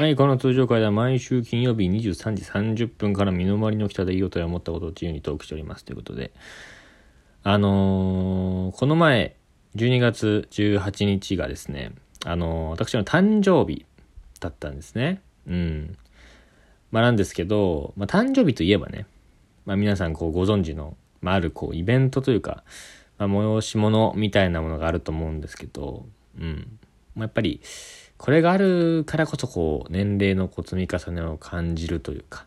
はい、この通常会では毎週金曜日23時30分から身の回りの北でいい音や思ったことを自由にトークしておりますということで、あのーこの前、12月18日がですね、あのー私の誕生日だったんですね。うん。まあなんですけど、まあ誕生日といえばね、まあ皆さんこうご存知の、まああるこうイベントというか、まあ催し物みたいなものがあると思うんですけど、うん。まあやっぱり、これがあるからこそこう年齢のこう積み重ねを感じるというか、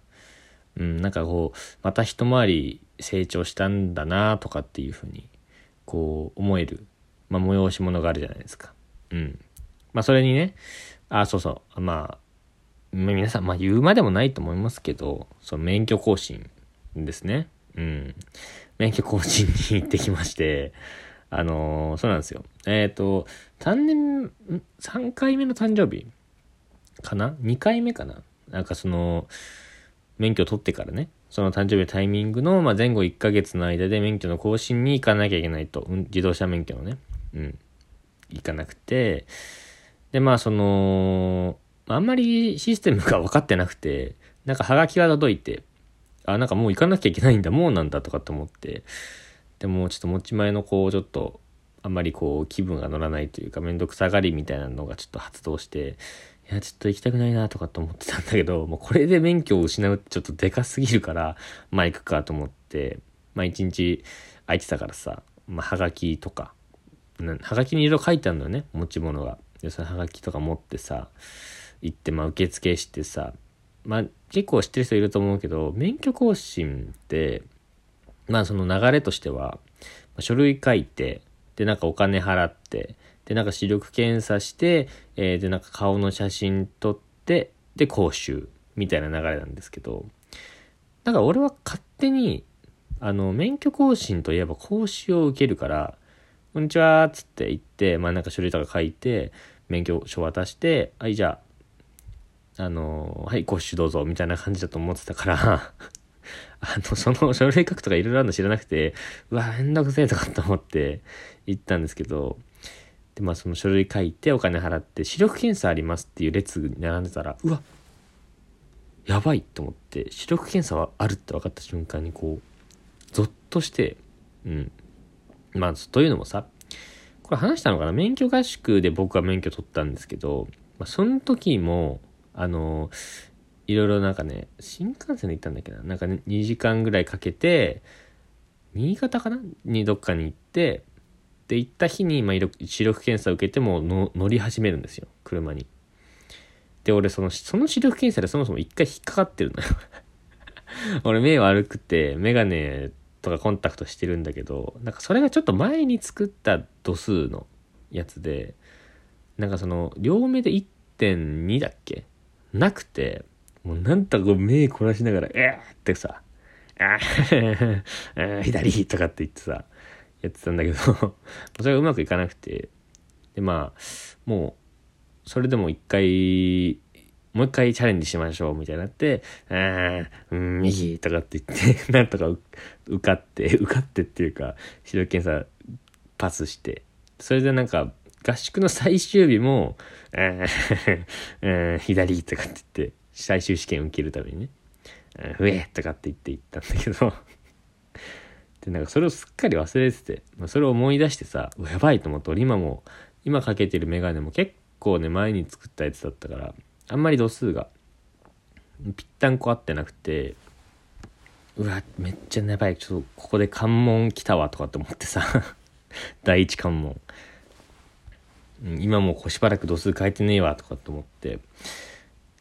うん、なんかこうまた一回り成長したんだなとかっていうふうにこう思える、まあ、催し物があるじゃないですか。うん。まあそれにね、あ、そうそう、まあ、皆さん、まあ言うまでもないと思いますけど、その免許更新ですね。うん。免許更新に行ってきまして、あのーそうなんですよ。えっ、と、3年、3回目の誕生日かな ?2 回目かな？なんかその、免許取ってからね、その誕生日タイミングの、まあ、前後1ヶ月の間で免許の更新に行かなきゃいけないと、自動車免許のね、うん、行かなくて、で、まあその、あんまりシステムが分かってなくて、なんかハガキが届いて、あ、なんかもう行かなきゃいけないんだ、もうなんだとかって思って、でもちょっと持ち前のこう、ちょっと、あんまりこう、気分が乗らないというか、めんどくさがりみたいなのがちょっと発動して、いや、ちょっと行きたくないなとかと思ってたんだけど、もうこれで免許を失うってちょっとでかすぎるから、まあ行くかと思って、まあ一日空いてたからさ、まあはがきとか、なはがきにいろいろ書いてあるのよね、持ち物が。で、そのはがきとか持ってさ、行って、まあ受付してさ、まあ結構知ってる人いると思うけど、免許更新って、まあその流れとしては、書類書いて、で、なんかお金払って、で、なんか視力検査して、えーで、なんか顔の写真撮って、で、講習みたいな流れなんですけど、だか俺は勝手に、あの、免許更新といえば講習を受けるから、こんにちはっつって言って、まあなんか書類とか書いて、免許証渡して、はい、じゃあ、あの、はい、講習どうぞ、みたいな感じだと思ってたから、あの、その書類書くとかいろいろあるの知らなくて、うわ、めんどくせえとかと思って行ったんですけど、で、まあその書類書いてお金払って、視力検査ありますっていう列に並んでたら、うわ、やばいと思って、視力検査はあるって分かった瞬間にこう、ゾッとして、うん。まあ、というのもさ、これ話したのかな？免許合宿で僕は免許取ったんですけど、まあ、その時も、あの、いろいろなんかね、新幹線で行ったんだっけななんか、ね、2時間ぐらいかけて、新潟かな？にどっかに行って、で、行った日に、まあ、視力検査を受けてもの乗り始めるんですよ、車に。で、俺、その、その視力検査でそもそも一回引っかかってるのよ。俺、目悪くて、メガネとかコンタクトしてるんだけど、なんかそれがちょっと前に作った度数のやつで、なんかその、両目で1.2だっけ？なくて、もうなんとかこう目凝らしながら、えーってさ、あー 左とかって言ってさ、やってたんだけど、それがうまくいかなくて、で、まあ、もう、それでも一回、もう一回チャレンジしましょうみたいになって、あーうん、右とかって言って、なんとか受かって、受かってっていうか、視力検査パスして、それでなんか、合宿の最終日も、あーうん左とかって言って、最終試験受けるためにね、あふえとかって言って行ったんだけど、で、なんかそれをすっかり忘れてて、まあ、それを思い出してさ、やばいと思って、俺今も、今かけてるメガネも結構ね、前に作ったやつだったから、あんまり度数が、ぴったんこ合ってなくて、うわ、めっちゃやばい、ちょっとここで関門来たわとかって思ってさ、第一関門。今もうしばらく度数変えてねえわとかって思って、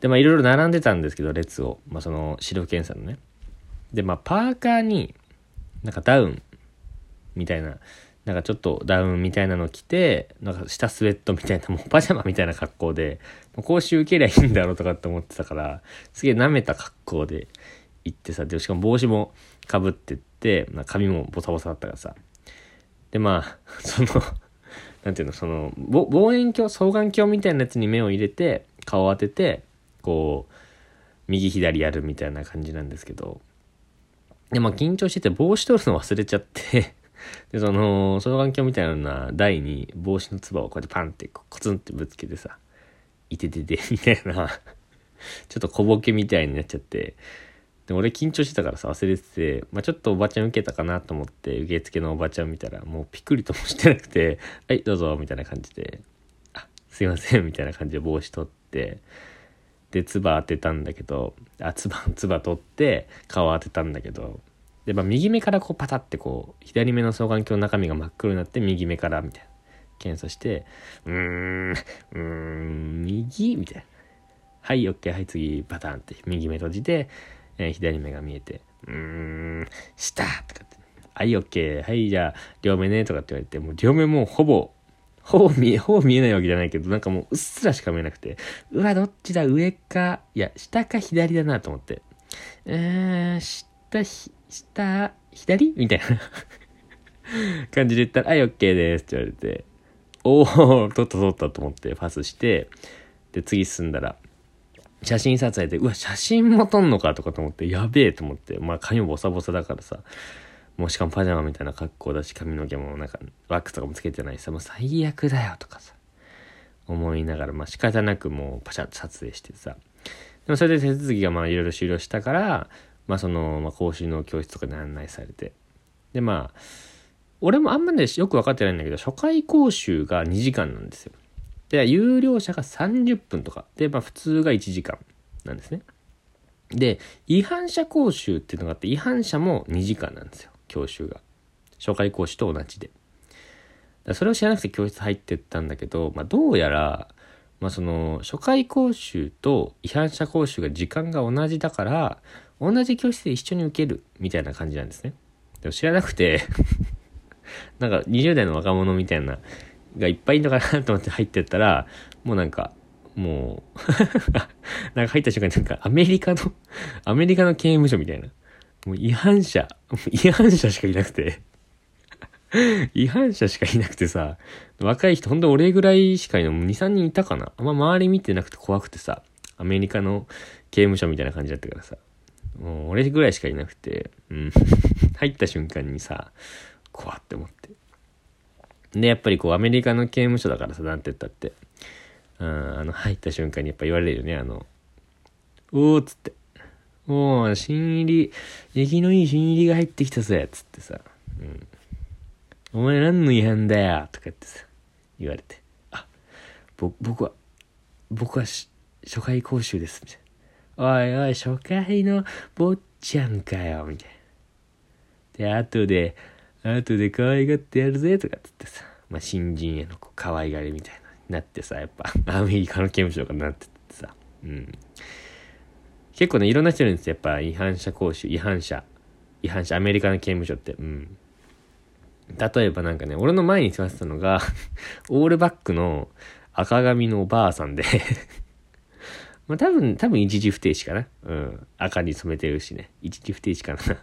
で、まあいろいろ並んでたんですけど、列を。まあその、視力検査のね。で、まあパーカーに、なんかダウンみたいな、なんかちょっとダウンみたいなの着て、なんか下スウェットみたいな、もうパジャマみたいな格好で、もう講習受けりゃいいんだろうとかって思ってたから、すげえ舐めた格好で行ってさ、で、しかも帽子もかぶってって、まあ、髪もボサボサだったからさ。で、まあ、その、なんていうの、その、望遠鏡、双眼鏡みたいなやつに目を入れて、顔を当てて、こう、右左やるみたいな感じなんですけど、で、まあ緊張してて帽子取るの忘れちゃって、で、その、双眼鏡みたいな台に帽子のつばをこうやってパンってコツンってぶつけてさ、いててて、みたいな。ちょっと小ボケみたいになっちゃって、で俺緊張してたからさ、忘れてて、まあ、ちょっとおばちゃん受けたかなと思って、受付のおばちゃん見たら、もうピクリともしてなくて、はい、どうぞ、みたいな感じで、あ、すいません、みたいな感じで帽子取って、で、唾当てたんだけど、あ、唾、唾取って、顔当てたんだけど、で、まあ、右目からこうパタってこう、左目の双眼鏡の中身が真っ黒になって、右目からみたいな。検査して、うーん、うーん、右？みたいな。はい、OK、はい、次、パターンって、右目閉じて、えー、左目が見えて、うーん、下とかって、はい、OK、はい、じゃあ、両目ね、とかって言われて、もう両目もうほぼ、ほぼ見え、ほぼ見えないわけじゃないけど、なんかもううっすらしか見えなくて、うわ、どっちだ、上か、いや、下か左だなと思って、えー、下、下、左？みたいな。感じで言ったら、はい、OK です。って言われて、おお、撮った撮ったと思ってパスして、で、次進んだら、写真撮影で、うわ、写真も撮んのかとかと思って、やべえと思って、まあ髪もボサボサだからさ、もうしかもパジャマみたいな格好だし、髪の毛もなんか、ワックスとかもつけてないしさ、もう最悪だよとかさ、思いながら、まあ仕方なくもうパシャッと撮影してさ、でもそれで手続きがまあいろいろ終了したから、まあその、まあ講習の教室とかで案内されて、でまあ、俺もあんまね、よく分かってないんだけど、初回講習が2時間なんですよ。で、有料者が30分とか。で、まあ普通が1時間なんですね。で、違反者講習っていうのがあって、違反者も2時間なんですよ。教習が。初回講習と同じで。それを知らなくて教室入ってったんだけど、まあどうやら、まあその、初回講習と違反者講習が時間が同じだから、同じ教室で一緒に受けるみたいな感じなんですね。でも知らなくて なんか20代の若者みたいながいっぱいいるのかなと思って入ってったら、もうなんか、もう なんか入った瞬間になんかアメリカのアメリカの刑務所みたいな。もう違反者、違反者しかいなくて 違反者しかいなくてさ、若い人ほんと俺ぐらいしかいない。もう2、3人いたかな。あんま周り見てなくて怖くてさ、アメリカの刑務所みたいな感じだったからさ。もう俺ぐらいしかいなくて、うん。入った瞬間にさ、怖って思って。で、やっぱりこう、アメリカの刑務所だからさ、なんて言ったって。うん、あの、入った瞬間にやっぱ言われるよね、あの、おーっつって。おー、新入り、出来のいい新入りが入ってきたぜ、つってさ。うん。お前何の違反だよ、とかってさ、言われて。あ、ぼ、僕は、僕はし初回講習です、みたいな。おいおい、初回の坊ちゃんかよ、みたいな。で、後で、後で可愛がってやるぜとかつってさ、まあ、新人への可愛がりみたいななってさ、やっぱアメリカの刑務所かなってってさ、うん。結構ね、いろんな人いるんですよ。やっぱ違反者講習、違反者、違反者、アメリカの刑務所って、うん。例えばなんかね、俺の前に座ってたのが オールバックの赤髪のおばあさんで まあ多分、多分一時不停止かな。うん。赤に染めてるしね。一時不停止かな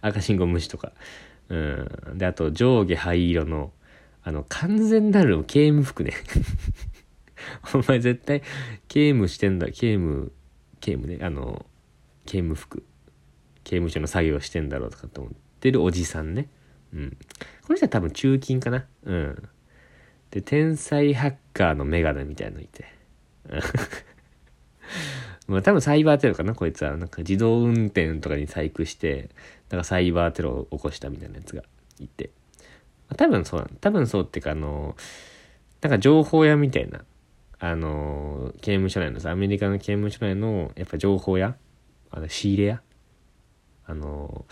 赤信号無視とか。うん。で、あと、上下灰色の、あの、完全なる刑務服ねお前絶対、刑務してんだ、刑務、刑務ね、あの、刑務服。刑務所の作業してんだろうとかって思ってるおじさんね。うん。この人は多分中勤かな。うん。で、天才ハッカーのメガネみたいのいて。まあ多分サイバーテロかな、こいつは。なんか自動運転とかに細工して、なんかサイバーテロを起こしたみたいなやつがいて。まあ、多分そうな多分そうっていうか、あの、なんか情報屋みたいな、あの、刑務所内のさ、アメリカの刑務所内の、やっぱ情報屋あの、仕入れ屋あの、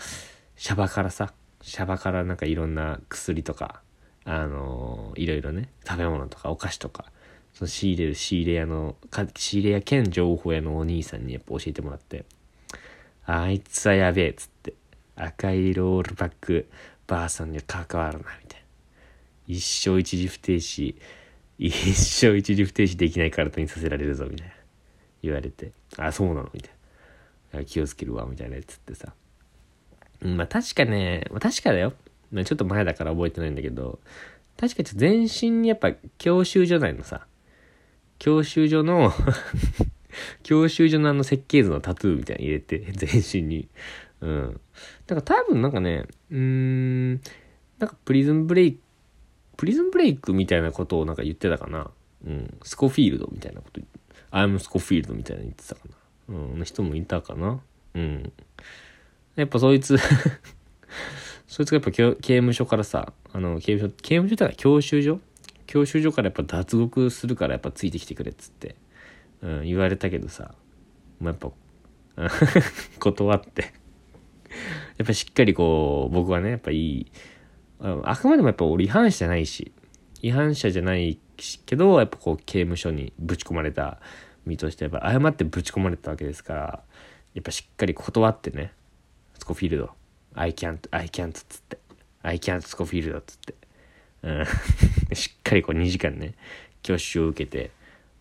シャバからさ、シャバからなんかいろんな薬とか、あの、いろいろね、食べ物とかお菓子とか、その仕入れる仕入れ屋の、仕入れ屋兼情報屋のお兄さんにやっぱ教えてもらって、あいつはやべえっつって、赤いロールバックばあさんには関わるな、みたいな。一生一時不停止、一生一時不停止できない体にさせられるぞ、みたいな。言われて、あ、そうなの？みたいな。気をつけるわ、みたいなやつってさ。まあ確かね、まあ、確かだよ。まあ、ちょっと前だから覚えてないんだけど、確か全身にやっぱ教習所内のさ、教習所の 教習所のあの設計図のタトゥーみたいに入れて、全身に。うん。だから多分なんかね、うーん、なんかプリズンブレイク、プリズンブレイクみたいなことをなんか言ってたかな。うん。スコフィールドみたいなこと。I'm Scofield みたいな言ってたかな。うん、の人もいたかな。うん。やっぱそいつ そいつがやっぱ刑務所からさ、あの、刑務所、刑務所ってか教習所？教習所からやっぱ脱獄するからやっぱついてきてくれっつって、うん、言われたけどさ、もうやっぱ、断ってやっぱしっかりこう、僕はね、やっぱいい、あくまでもやっぱ俺違反者じゃないし、違反者じゃないけど、やっぱこう刑務所にぶち込まれた身としてやっぱ誤ってぶち込まれたわけですから、やっぱしっかり断ってね、スコフィールド、I can't, I can't っつって、I can't スコフィールドっつって、うん、しっかりこう2時間ね、教習を受けて、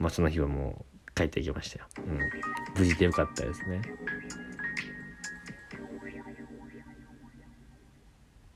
まあその日はもう帰っていきましたよ。うん。無事でよかったですね。